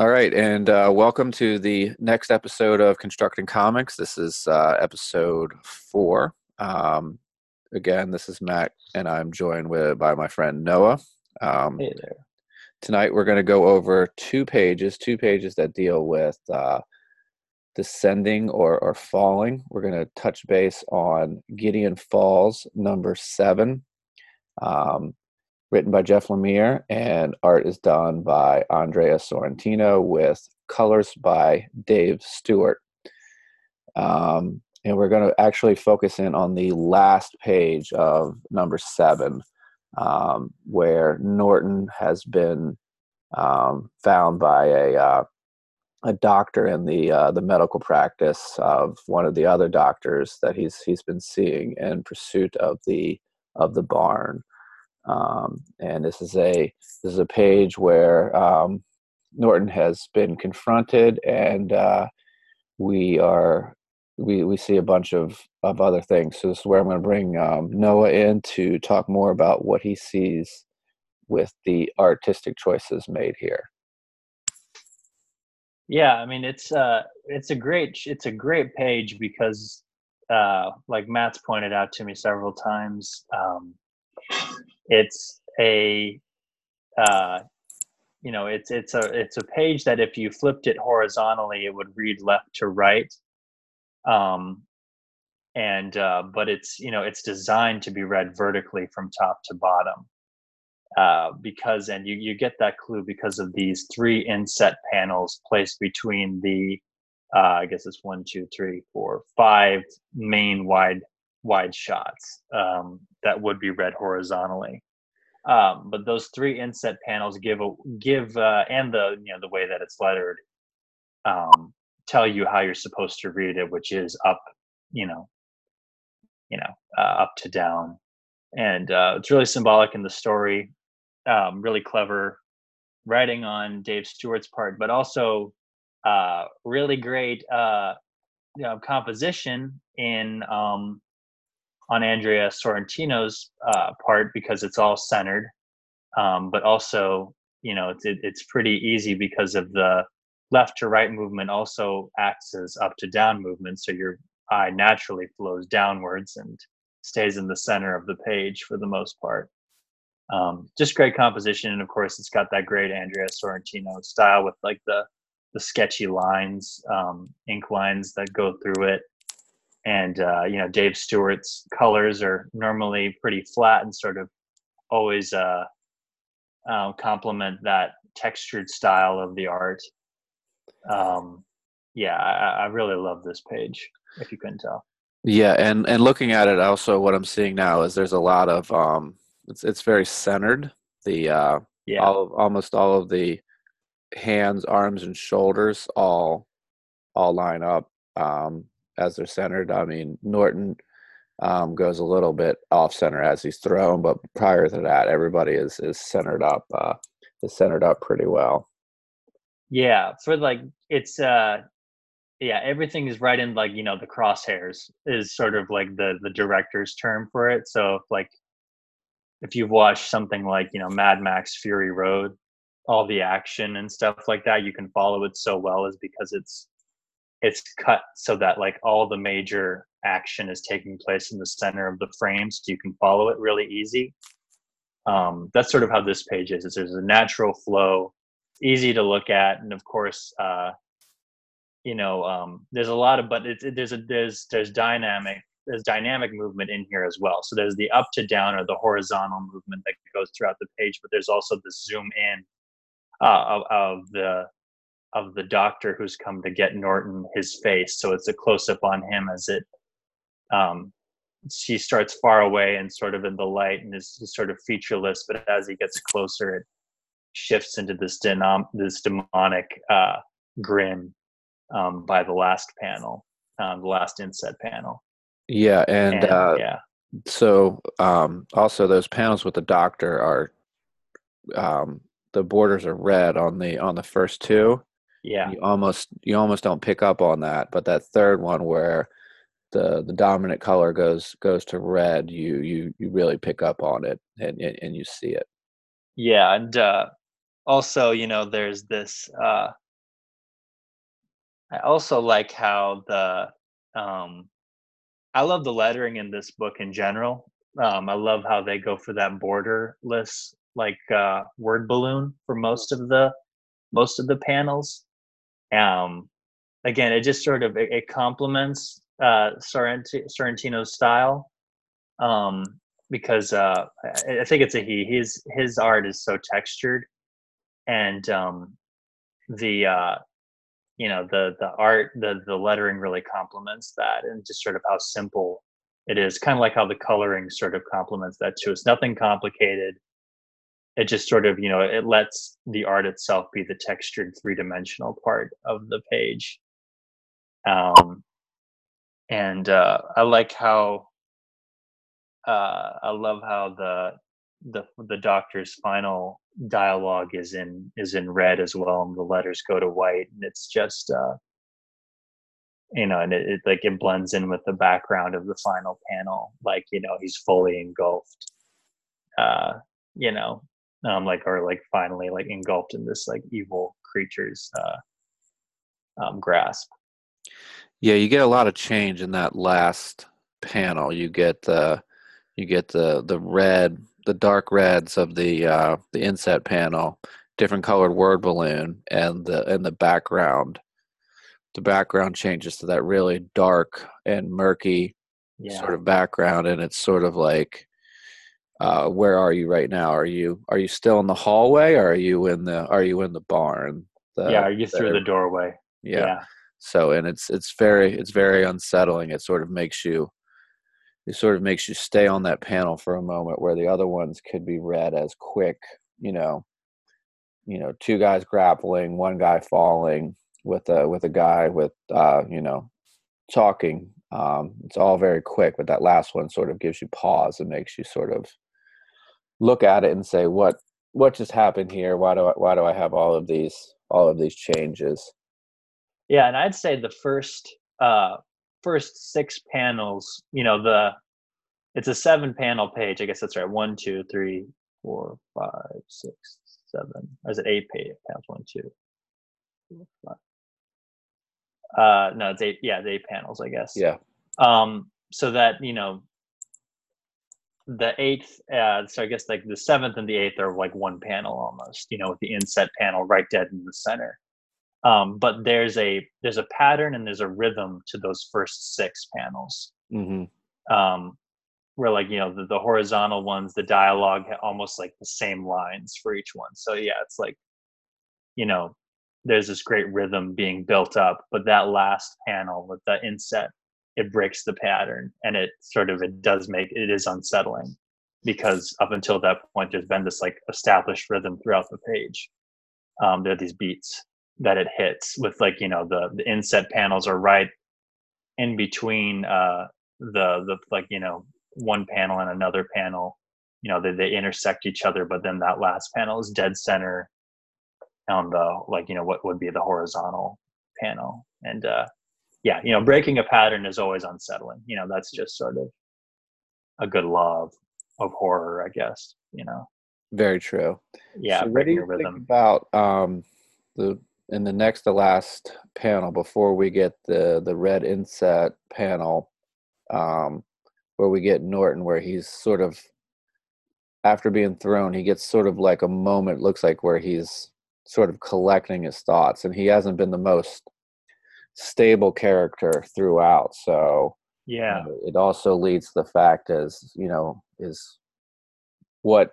All right, and uh, welcome to the next episode of Constructing Comics. This is uh, episode four. Um, again, this is Matt, and I'm joined with by my friend Noah. Um, Hey there. tonight, we're going to go over two pages, two pages that deal with uh, descending or, or falling. We're going to touch base on Gideon Falls, number seven. Um, written by Jeff Lemire, and art is done by Andrea Sorrentino with colors by Dave Stewart. Um, and we're going to actually focus in on the last page of number seven, um, where Norton has been um, found by a uh, a doctor in the uh, the medical practice of one of the other doctors that he's he's been seeing in pursuit of the of the barn um, and this is a this is a page where um, Norton has been confronted, and uh, we are we we see a bunch of of other things. So this is where I'm going to bring um, Noah in to talk more about what he sees with the artistic choices made here. Yeah, I mean it's uh it's a great it's a great page because uh like Matt's pointed out to me several times, um it's a uh you know it's it's a it's a page that if you flipped it horizontally it would read left to right. Um and uh but it's you know it's designed to be read vertically from top to bottom. uh, because and you, you get that clue because of these three inset panels placed between the uh, I guess it's one, two, three, four, five main wide wide shots um, that would be read horizontally. Um, but those three inset panels give a give uh, and the you know the way that it's lettered um, tell you how you're supposed to read it, which is up, you know, you know, uh, up to down, and uh, it's really symbolic in the story um, really clever writing on Dave Stewart's part, but also uh, really great uh, you know, composition in um, on Andrea Sorrentino's uh, part because it's all centered, um, but also you know it's it, it's pretty easy because of the left to right movement also acts as up to down movement, so your eye naturally flows downwards and stays in the center of the page for the most part. Um, just great composition. And of course it's got that great andrea sorrentino style with like the the sketchy lines um, ink lines that go through it and uh, you know dave stewart's colors are normally pretty flat and sort of always uh, uh, complement that textured style of the art. Um, yeah I, I really love this page if you couldn't tell. Yeah, and and looking at it, also what I'm seeing now is there's a lot of um, it's it's very centered. The uh, yeah. all almost all of the hands, arms, and shoulders all all line up. Um, as they're centered. I mean, Norton um, goes a little bit off center as he's thrown, but prior to that, everybody is is centered up uh, is centered up pretty well. yeah for like it's uh yeah everything is right in like you know the crosshairs is sort of like the the director's term for it so like if you've watched something like you know mad max fury road all the action and stuff like that you can follow it so well is because it's it's cut so that like all the major action is taking place in the center of the frame so you can follow it really easy. Um, that's sort of how this page is, is there's a natural flow easy to look at and of course uh, you know um, there's a lot of but it's it, there's a there's there's dynamic there's dynamic movement in here as well. So there's the up to down or the horizontal movement that goes throughout the page but there's also the zoom in uh, of, of the of the doctor who's come to get norton his face so it's a close up on him as it um she starts far away and sort of in the light and is, sort of featureless but as he gets closer it shifts into this denom- this demonic uh grin um, by the last panel, um, the last inset panel. Yeah, and, And uh, yeah, so um, also those panels with the doctor are um, the borders are red on the on the first two. Yeah, You almost you almost don't pick up on that, but that third one where the the dominant color goes goes to red, you you you really pick up on it and and, and you see it. yeah, and uh, also you know there's this uh, I also like how the um, I love the lettering in this book in general. Um, I love how they go for that borderless like uh, word balloon for most of the most of the panels. Um, again, it just sort of it, it complements uh, Sorrent- Sorrentino's style um, because uh, I, I think it's a he. His his art is so textured, and um, the uh, you know the the art the the lettering really complements that, and just sort of how simple it is. Kind of like how the coloring sort of complements that too. It's nothing complicated. It just sort of you know it lets the art itself be the textured three dimensional part of the page. Um, and uh, I like how uh, I love how the the the doctor's final dialogue is in is in red as well, and the letters go to white, and it's just uh, you know, and it, it like it blends in with the background of the final panel, like you know he's fully engulfed, uh, you know, um, like are like finally like engulfed in this like evil creature's uh, um, grasp. Yeah, you get a lot of change in that last panel. You get the you get the the red, the dark reds of the uh, the inset panel, different colored word balloon, and the and the background. The background changes to that really dark and murky Yeah, sort of background, and it's sort of like, uh, where are you right now? Are you are you still in the hallway, or are you in the are you in the barn? The, yeah. Are you through the doorway? yeah. yeah. So and it's it's very it's very unsettling. It sort of makes you it sort of makes you stay on that panel for a moment where the other ones could be read as quick, you know, you know, two guys grappling, one guy falling with a with a guy with uh, you know, talking. Um, it's all very quick, but that last one sort of gives you pause and makes you sort of look at it and say, what what just happened here? Why do I why do I have all of these all of these changes? Yeah, and I'd say the first uh first six panels, you know, the it's a seven panel page. I guess that's right. One, two, three, four, five, six, seven. Or is it eight page panels? One, two, four, five. Uh no, it's eight yeah, it's eight panels, I guess. Yeah. Um so that, you know, the eighth uh so I guess like the seventh and the eighth are like one panel almost, you know, with the inset panel right dead in the center. Um, but there's a there's a pattern and there's a rhythm to those first six panels. Hmm um, where like you know the, the horizontal ones the dialogue almost like the same lines for each one. So yeah it's like you know there's this great rhythm being built up but that last panel with the inset it breaks the pattern and it sort of it does make it is unsettling because up until that point there's been this like established rhythm throughout the page. Um, there are these beats that it hits with like you know the the inset panels are right in between uh the the like you know one panel and another panel. You know they, they intersect each other but then that last panel is dead center on the like you know what would be the horizontal panel. And uh yeah you know breaking a pattern is always unsettling you know that's just sort of a good law of, of horror i guess you know Very true. yeah So what do you think rhythm about um, the in the next to last panel before we get the the red inset panel, um, where we get Norton, where he's sort of after being thrown, he gets sort of like a moment. Looks like where he's sort of collecting his thoughts, and he hasn't been the most stable character throughout. So yeah uh, it also leads to the fact as you know is what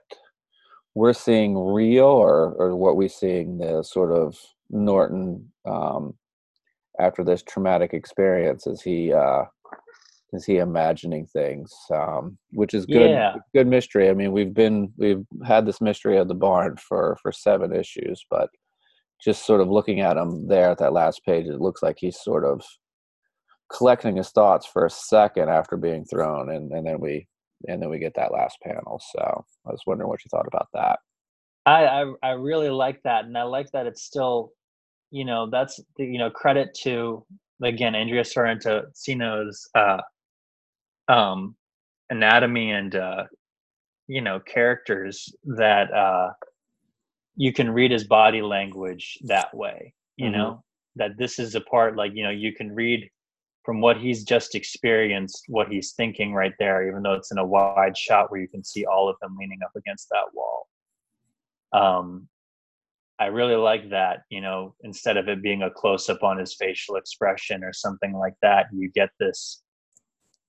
we're seeing real or or what we're seeing the sort of Norton um, after this traumatic experience is he uh, is he imagining things um, which is good Yeah. good mystery I mean we've been we've had this mystery of the barn for for seven issues but just sort of looking at him there at that last page it looks like he's sort of collecting his thoughts for a second after being thrown and, and then we and then we get that last panel. So i was wondering what you thought about that. I, I I really like that, and I like that it's still, you know, that's the, you know credit to again Andrea Sorrentino's uh, um, anatomy and uh, you know characters that uh, you can read his body language that way. You Mhm. know, that this is a part like you know you can read from what he's just experienced what he's thinking right there even though it's in a wide shot where you can see all of them leaning up against that wall um i really like that you know instead of it being a close up on his facial expression or something like that you get this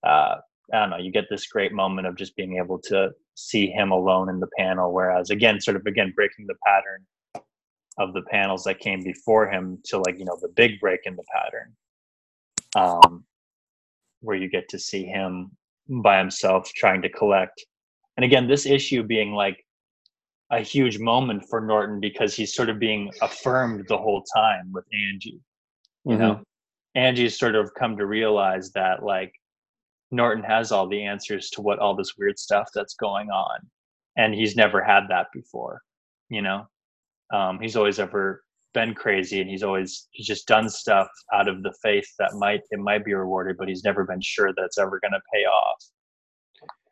uh i don't know you get this great moment of just being able to see him alone in the panel whereas again sort of again breaking the pattern of the panels that came before him to like you know the big break in the pattern um where you get to see him by himself trying to collect and again this issue being like a huge moment for norton because he's sort of being affirmed the whole time with angie you mm-hmm. know angie's sort of come to realize that like norton has all the answers to what all this weird stuff that's going on and he's never had that before you know? Um, he's always ever been crazy and he's always he's just done stuff out of the faith that might it might be rewarded but he's never been sure that it's ever going to pay off.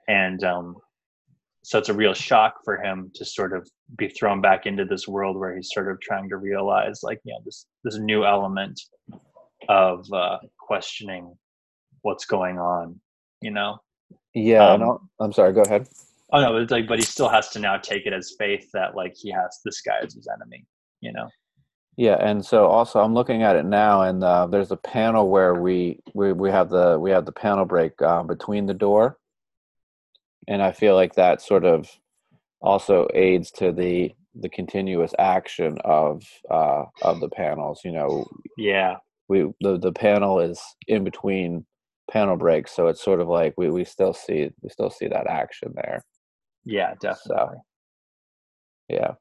And um, so it's a real shock for him to sort of be thrown back into this world where he's sort of trying to realize like you know this this new element of uh, questioning what's going on you know? Yeah um, i'm sorry go ahead. Oh no it's like but he still has to now take it as faith that like he has this guy as his enemy you know? Yeah and so also i'm looking at it now and uh, there's a panel where we, we we have the we have the panel break uh, between the door. And i feel like that sort of also aids to the the continuous action of uh of the panels you know? Yeah. We the the panel is in between panel breaks so it's sort of like we we still see we still see that action there yeah, definitely. So, yeah.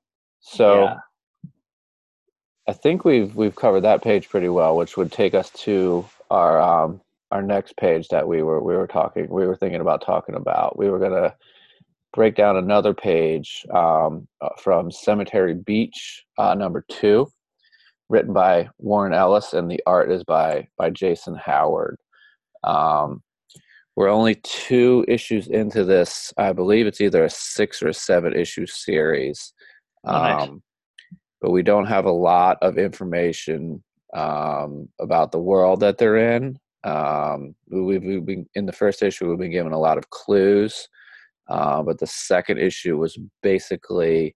So yeah. I think we've we've covered that page pretty well, which would take us to our um, our next page that we were we were talking we were thinking about talking about. We were gonna break down another page um, uh, from Cemetery Beach, uh, number two, written by Warren Ellis, and the art is by by Jason Howard. Um, we're only two issues into this. I believe it's either a six or a seven issue series. Nice. Um, but we don't have a lot of information um, about the world that they're in. Um, we've, we've, been in the first issue. We've been given a lot of clues, uh, but the second issue was basically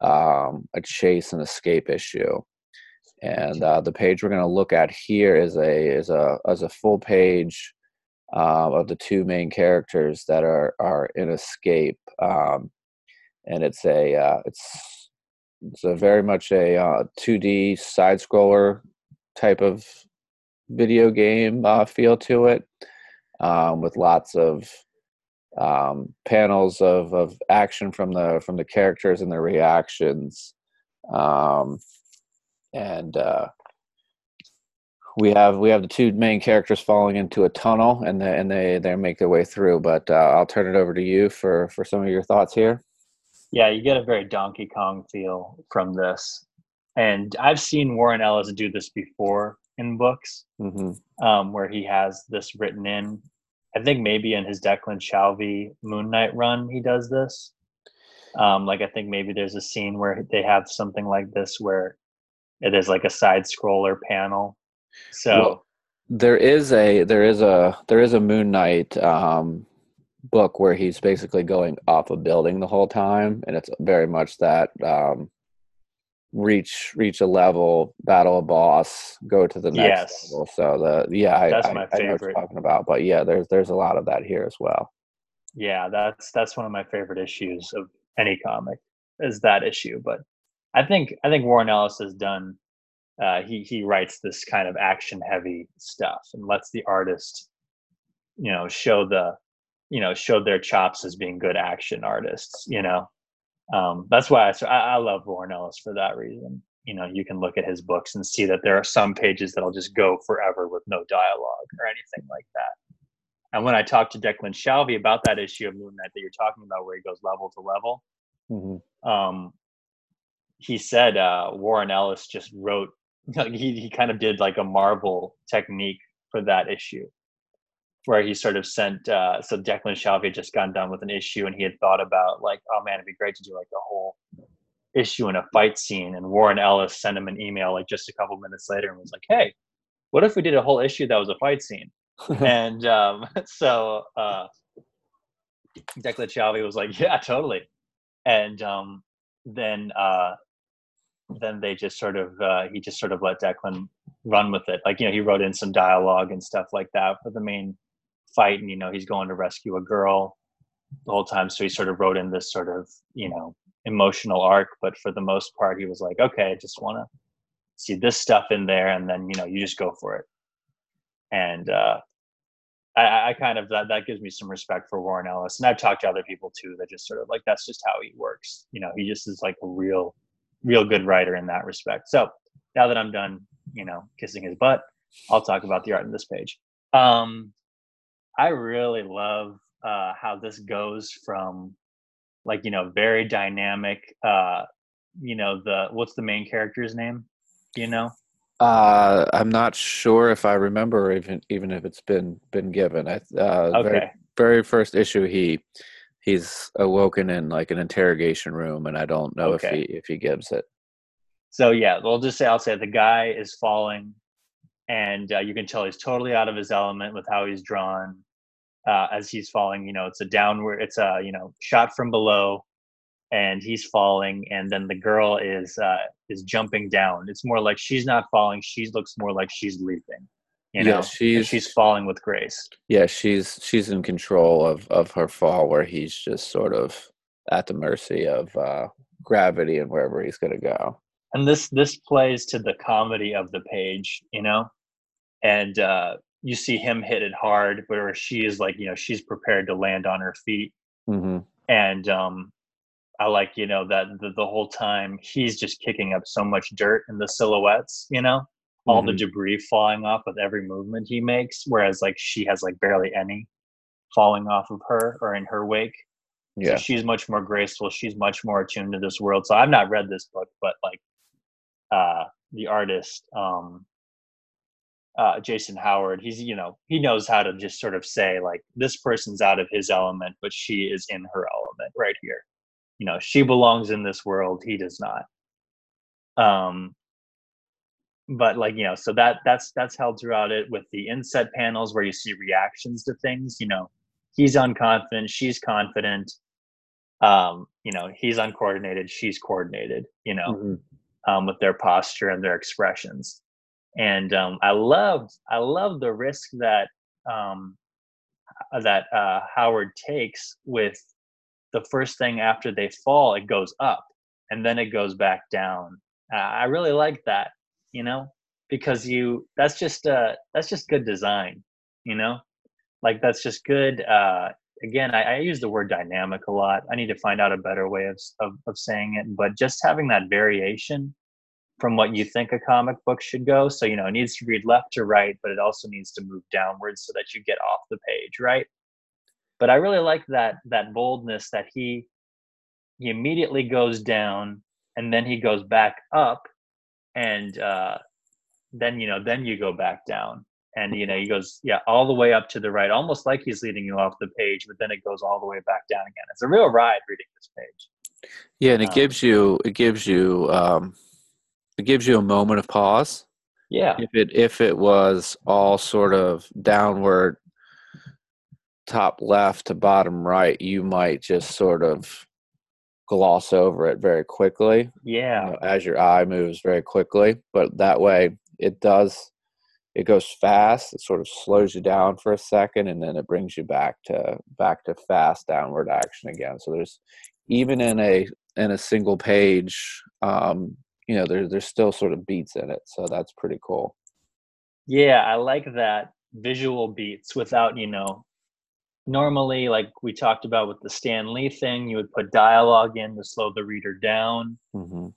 um, a chase and escape issue. And uh, the page we're going to look at here is a is a as a full page um, of the two main characters that are are in Escape, um, and it's a uh, it's it's a very much a uh, 2D side scroller type of video game uh, feel to it, um, with lots of um, panels of, of action from the from the characters and their reactions, um, and uh, we have we have the two main characters falling into a tunnel and they, and they they make their way through but uh, i'll turn it over to you for for some of your thoughts here. Yeah you get a very donkey kong feel from this. And i've seen warren ellis do this before in books mm-hmm. um, where he has this written in. I think maybe in his declan shalvey moon knight run he does this. Um, like i think maybe there's a scene where they have something like this where it is like a side scroller panel so well, there is a there is a there is a Moon Knight um, book where he's basically going off a building the whole time, and it's very much that um, reach reach a level, battle a boss, go to the next yes. level. So the yeah, that's I, my I, favorite. I know what you're talking about, but yeah, there's there's a lot of that here as well. Yeah, that's that's one of my favorite issues of any comic is that issue. But I think I think Warren Ellis has done uh, he he writes this kind of action heavy stuff and lets the artist you know show the you know show their chops as being good action artists you know? Um, that's why I, I love Warren Ellis for that reason. You know you can look at his books and see that there are some pages that'll just go forever with no dialogue or anything like that. And when I talked to Declan Shalvey about that issue of Moon Knight that you're talking about, where he goes level to level, mm-hmm. um, he said uh, Warren Ellis just wrote he he kind of did like a Marvel technique for that issue, where he sort of sent. Uh, so Declan Shalvey had just gotten done with an issue, and he had thought about like, oh man, it'd be great to do like a whole issue in a fight scene and warren ellis sent him an email like just a couple minutes later and was like hey what if we did a whole issue that was a fight scene and um, so uh, Declan Shalvey was like, "Yeah, totally," and um, then uh, then they just sort of uh, he just sort of let Declan run with it. Like you know, he wrote in some dialogue and stuff like that for the main fight, and you know, he's going to rescue a girl the whole time, so he sort of wrote in this sort of you know emotional arc. But for the most part, he was like, "Okay, I just want to see this stuff in there, and then you know, you just go for it." And uh, I, I, kind of that that gives me some respect for Warren Ellis, and I've talked to other people too that just sort of like that's just how he works. You know, he just is like a real, real good writer in that respect. So now that I'm done, you know, kissing his butt, I'll talk about the art in this page. Um, I really love uh, how this goes from like you know very dynamic. Uh, you know the what's the main character's name? Do you know? Uh, I'm not sure if I remember even even if it's been been given. I uh, okay. very, very first issue he he's awoken in like an interrogation room, and I don't know okay. if he if he gives it. So yeah, we'll just say I'll say the guy is falling, and uh, you can tell he's totally out of his element with how he's drawn uh, as he's falling. You know, it's a downward, it's a you know shot from below, and he's falling and then the girl is uh is jumping down it's more like she's not falling she looks more like she's leaping you know yeah, she's she's falling with grace. Yeah she's she's in control of of her fall where he's just sort of at the mercy of uh gravity and wherever he's going to go. And this this plays to the comedy of the page you know? And uh you see him hit it hard where she is like you know she's prepared to land on her feet. Mm-hmm. and um I like, you know, that the, the whole time he's just kicking up so much dirt in the silhouettes, you know, all mm-hmm. the debris falling off with every movement he makes. Whereas like she has like barely any falling off of her or in her wake. Yeah. So she's much more graceful. She's much more attuned to this world. So I've not read this book, but like uh the artist, um uh, Jason Howard, he's you know he knows how to just sort of say like this person's out of his element, but she is in her element right here you know she belongs in this world he does not um but like you know so that that's that's held throughout it with the inset panels where you see reactions to things you know he's unconfident she's confident um you know he's uncoordinated she's coordinated you know mm-hmm. um with their posture and their expressions and um i loved i love the risk that um that uh howard takes with the first thing after they fall, it goes up and then it goes back down. Uh, I really like that, you know, because you that's just uh that's just good design, you know, like that's just good. Uh, again, I, I use the word dynamic a lot. I need to find out a better way of, of of saying it, but just having that variation from what you think a comic book should go. So you know, it needs to read left to right, but it also needs to move downwards so that you get off the page, right? but I really like that that boldness that he he immediately goes down and then he goes back up and uh, then you know then you go back down and you know he goes yeah all the way up to the right almost like he's leading you off the page but then it goes all the way back down again. It's a real ride reading this page. Yeah and it um, gives you it gives you um it gives you a moment of pause. Yeah. If it if it was all sort of downward top left to bottom right, you might just sort of gloss over it very quickly. Yeah. You know, as your eye moves very quickly. But that way it does it goes fast, it sort of slows you down for a second and then it brings you back to back to fast downward action again. So there's even in a in a single page, um, you know, there, there's still sort of beats in it. So that's pretty cool. Yeah, I like that visual beats without, you know, normally like we talked about with the stan lee thing you would put dialogue in to slow the reader down. Mm-hmm.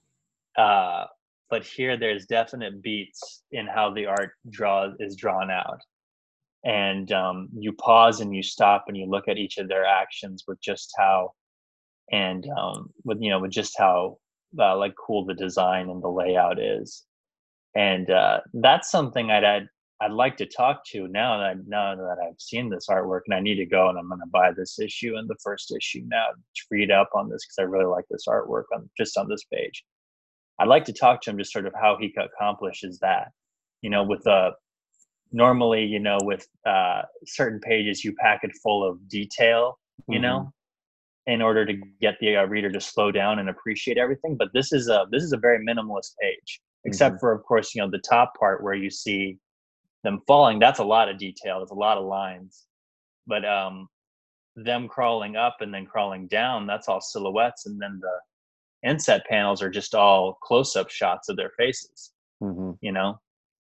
uh, but here there's definite beats in how the art draw is drawn out. And um, you pause and you stop and you look at each of their actions with just how and um, with you know with just how uh, like cool the design and the layout is. And uh, that's something i'd add I'd like to talk to now that now that I've seen this artwork and I need to go and I'm going to buy this issue and the first issue now to read up on this because I really like this artwork on just on this page. I'd like to talk to him just sort of how he accomplishes that. You know, with a uh, normally, you know, with uh, certain pages you pack it full of detail. You mm-hmm. know, in order to get the uh, reader to slow down and appreciate everything. But this is a this is a very minimalist page, except mm-hmm. for of course you know the top part where you see them falling. That's a lot of detail. There's a lot of lines, but um, them crawling up and then crawling down. That's all silhouettes, and then the inset panels are just all close-up shots of their faces. Mm-hmm. You know,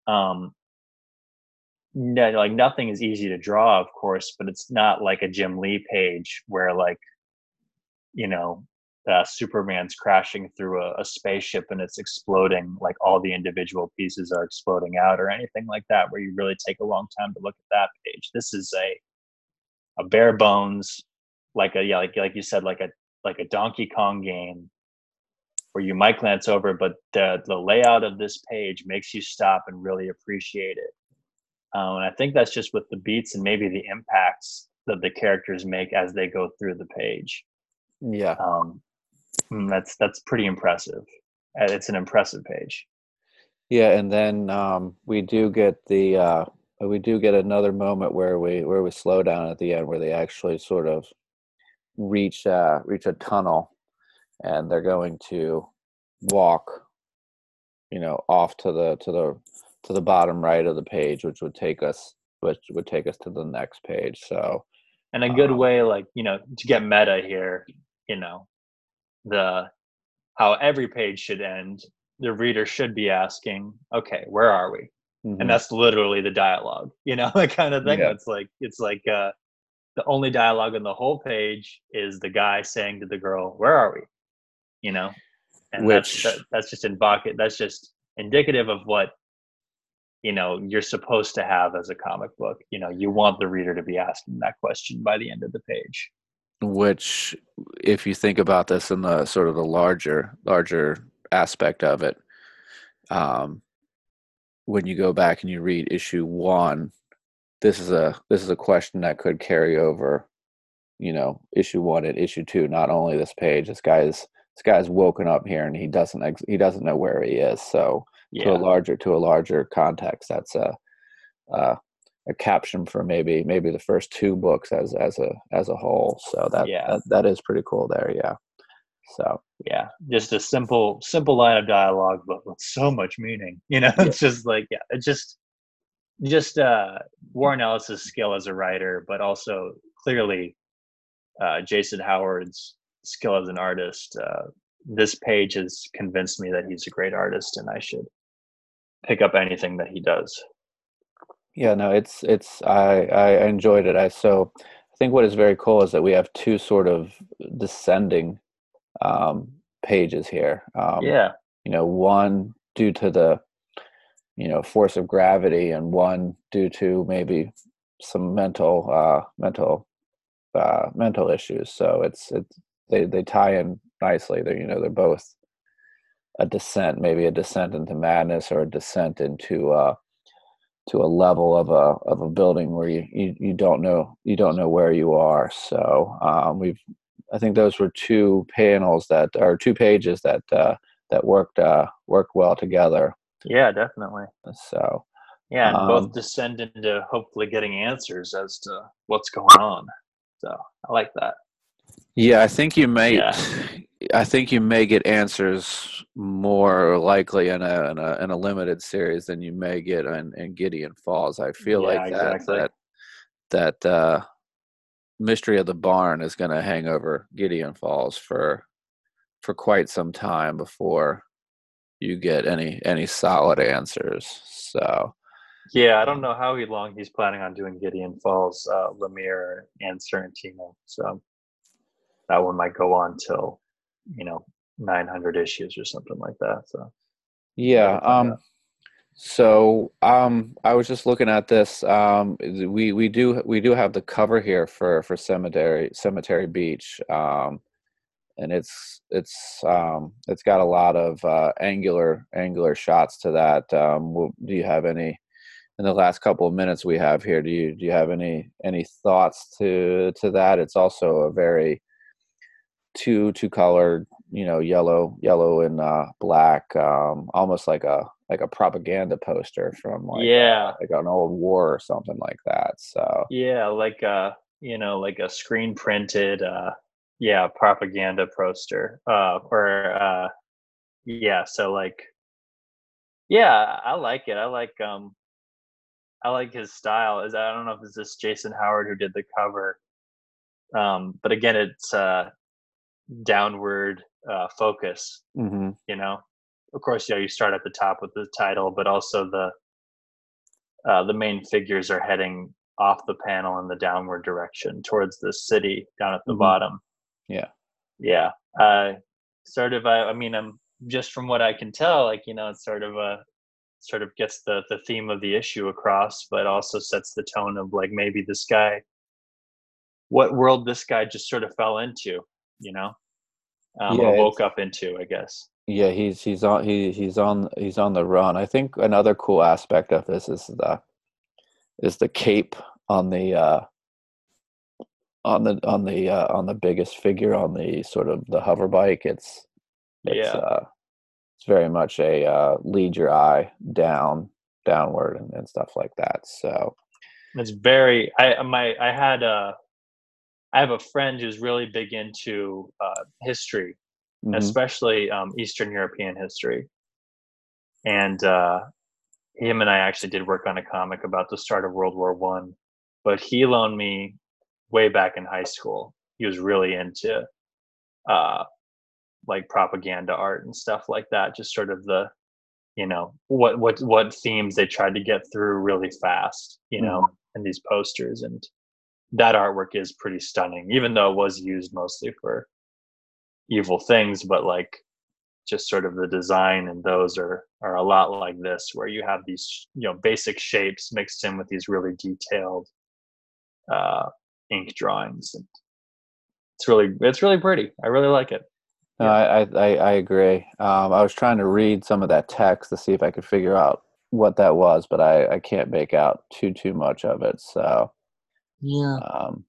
um, no, like nothing is easy to draw, of course, but it's not like a Jim Lee page where like you know uh, Superman's crashing through a, a, spaceship and it's exploding, like all the individual pieces are exploding out, or anything like that, where you really take a long time to look at that page. This is a a bare bones, like a yeah, like like you said, like a like a Donkey Kong game, where you might glance over, but the the layout of this page makes you stop and really appreciate it. Um, and I think that's just with the beats and maybe the impacts that the characters make as they go through the page. Yeah. Um, that's that's pretty impressive. Uh, it's an impressive page. Yeah, and then um, we do get the uh, we do get another moment where we where we slow down at the end, where they actually sort of reach uh, reach a tunnel, and they're going to walk, you know, off to the to the to the bottom right of the page, which would take us which would take us to the next page. So, and a good um, way, like you know, to get meta here, you know the how every page should end the reader should be asking okay where are we? Mm-hmm. and that's literally the dialogue you know that kind of thing. Yeah. it's like it's like uh the only dialogue in the whole page is the guy saying to the girl where are we? You know? And Which... that's that, that's just in bucket that's just indicative of what you know you're supposed to have as a comic book. You know you want the reader to be asking that question by the end of the page which if you think about this in the sort of the larger larger aspect of it um, when you go back and you read issue one this is a this is a question that could carry over you know issue one and issue two not only this page this guy's this guy's woken up here and he doesn't ex- he doesn't know where he is so yeah. to a larger to a larger context that's a uh, a caption for maybe maybe the first two books as as a as a whole. So that yeah. that, that is pretty cool there. Yeah. So yeah, just a simple simple line of dialogue, but with so much meaning. You know, it's yeah. just like yeah, it just just uh Warren Ellis's skill as a writer, but also clearly uh, Jason Howard's skill as an artist. Uh, this page has convinced me that he's a great artist, and I should pick up anything that he does yeah no it's it's i i enjoyed it. I so i think what is very cool is that we have two sort of descending um pages here. Um yeah. you know one due to the you know force of gravity and one due to maybe some mental uh mental uh mental issues. So it's it's they they tie in nicely. They're you know they're both a descent maybe a descent into madness or a descent into uh to a level of a of a building where you you, you don't know you don't know where you are. So um, we've I think those were two panels that are two pages that uh, that worked uh, worked well together. Yeah, definitely. So yeah, and um, both descend into hopefully getting answers as to what's going on. So I like that. Yeah, I think you may. Yeah. I think you may get answers more likely in a, in a in a limited series than you may get in, in Gideon Falls. I feel yeah, like that exactly. that that uh, mystery of the barn is going to hang over Gideon Falls for for quite some time before you get any any solid answers. So yeah, I don't know how long he's planning on doing Gideon Falls, uh, Lemire and Sorrentino. So that one might go on till you know 900 issues or something like that so yeah um so um i was just looking at this um we we do we do have the cover here for for cemetery cemetery beach um and it's it's um it's got a lot of uh angular angular shots to that um do you have any in the last couple of minutes we have here, do you do you have any any thoughts to to that? It's also a very two two colored, you know, yellow yellow and uh, black, um, almost like a like a propaganda poster from like yeah like an old war or something like that. So yeah, like uh you know like a screen printed uh yeah propaganda poster uh or uh yeah so like yeah i like it i like um i like his style is i don't know if it's this jason howard who did the cover um but again it's uh downward uh focus mm-hmm. you know of course yeah you start at the top with the title but also the uh the main figures are heading off the panel in the downward direction towards the city down at the Mhm. bottom yeah. yeah uh sort of I, I mean i'm just from what i can tell like you know it's sort of a sort of gets the the theme of the issue across but also sets the tone of like maybe this guy what world this guy just sort of fell into you know um, Yeah, or woke up into i guess Yeah, he's he's on he he's on he's on the run. I think another cool aspect of this is the is the cape on the uh on the on the uh, on the biggest figure on the sort of the hover bike. It's it's Yeah. uh it's very much a uh lead your eye down downward and, and stuff like that. So it's very i my i had a i have a friend who's really big into uh history mhm, especially um, Eastern European history. And uh, him and I actually did work on a comic about the start of World War One, but he loaned me way back in high school. He was really into uh, like propaganda art and stuff like that. Just sort of the, you know, what what what themes they tried to get through really fast, you know, in these posters. And that artwork is pretty stunning, even though it was used mostly for evil things but like just sort of the design and those are are a lot like this where you have these you know basic shapes mixed in with these really detailed uh ink drawings and it's really it's really pretty i really like it no, I, I I I agree. Um, I was trying to read some of that text to see if I could figure out what that was, but I I can't make out too too much of it. So. Yeah Um,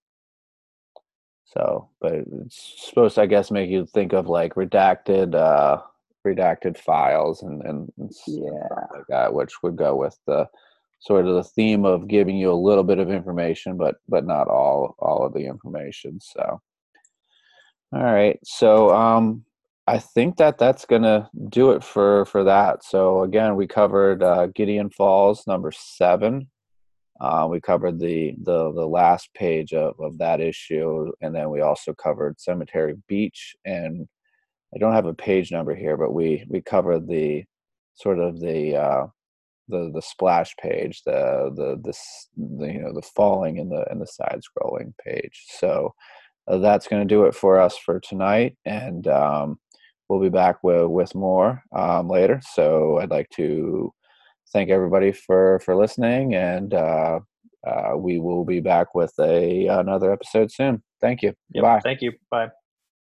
so, but it's supposed to, I guess, make you think of like redacted, uh, redacted files and and yeah like that, which would go with the sort of the theme of giving you a little bit of information, but but not all all of the information. So, all right. So, um, I think that that's gonna do it for for that. So again, we covered uh, Gideon Falls number seven. Uh, we covered the, the the last page of, of that issue, and then we also covered Cemetery Beach. And I don't have a page number here, but we we covered the sort of the uh, the the splash page, the the the, you know the falling and the and the side scrolling page. So uh, that's going to do it for us for tonight, and um, we'll be back with with more um, later. So I'd like to thank everybody for for listening, and uh, uh, we will be back with a another episode soon. Thank you. Yep. Bye. thank you bye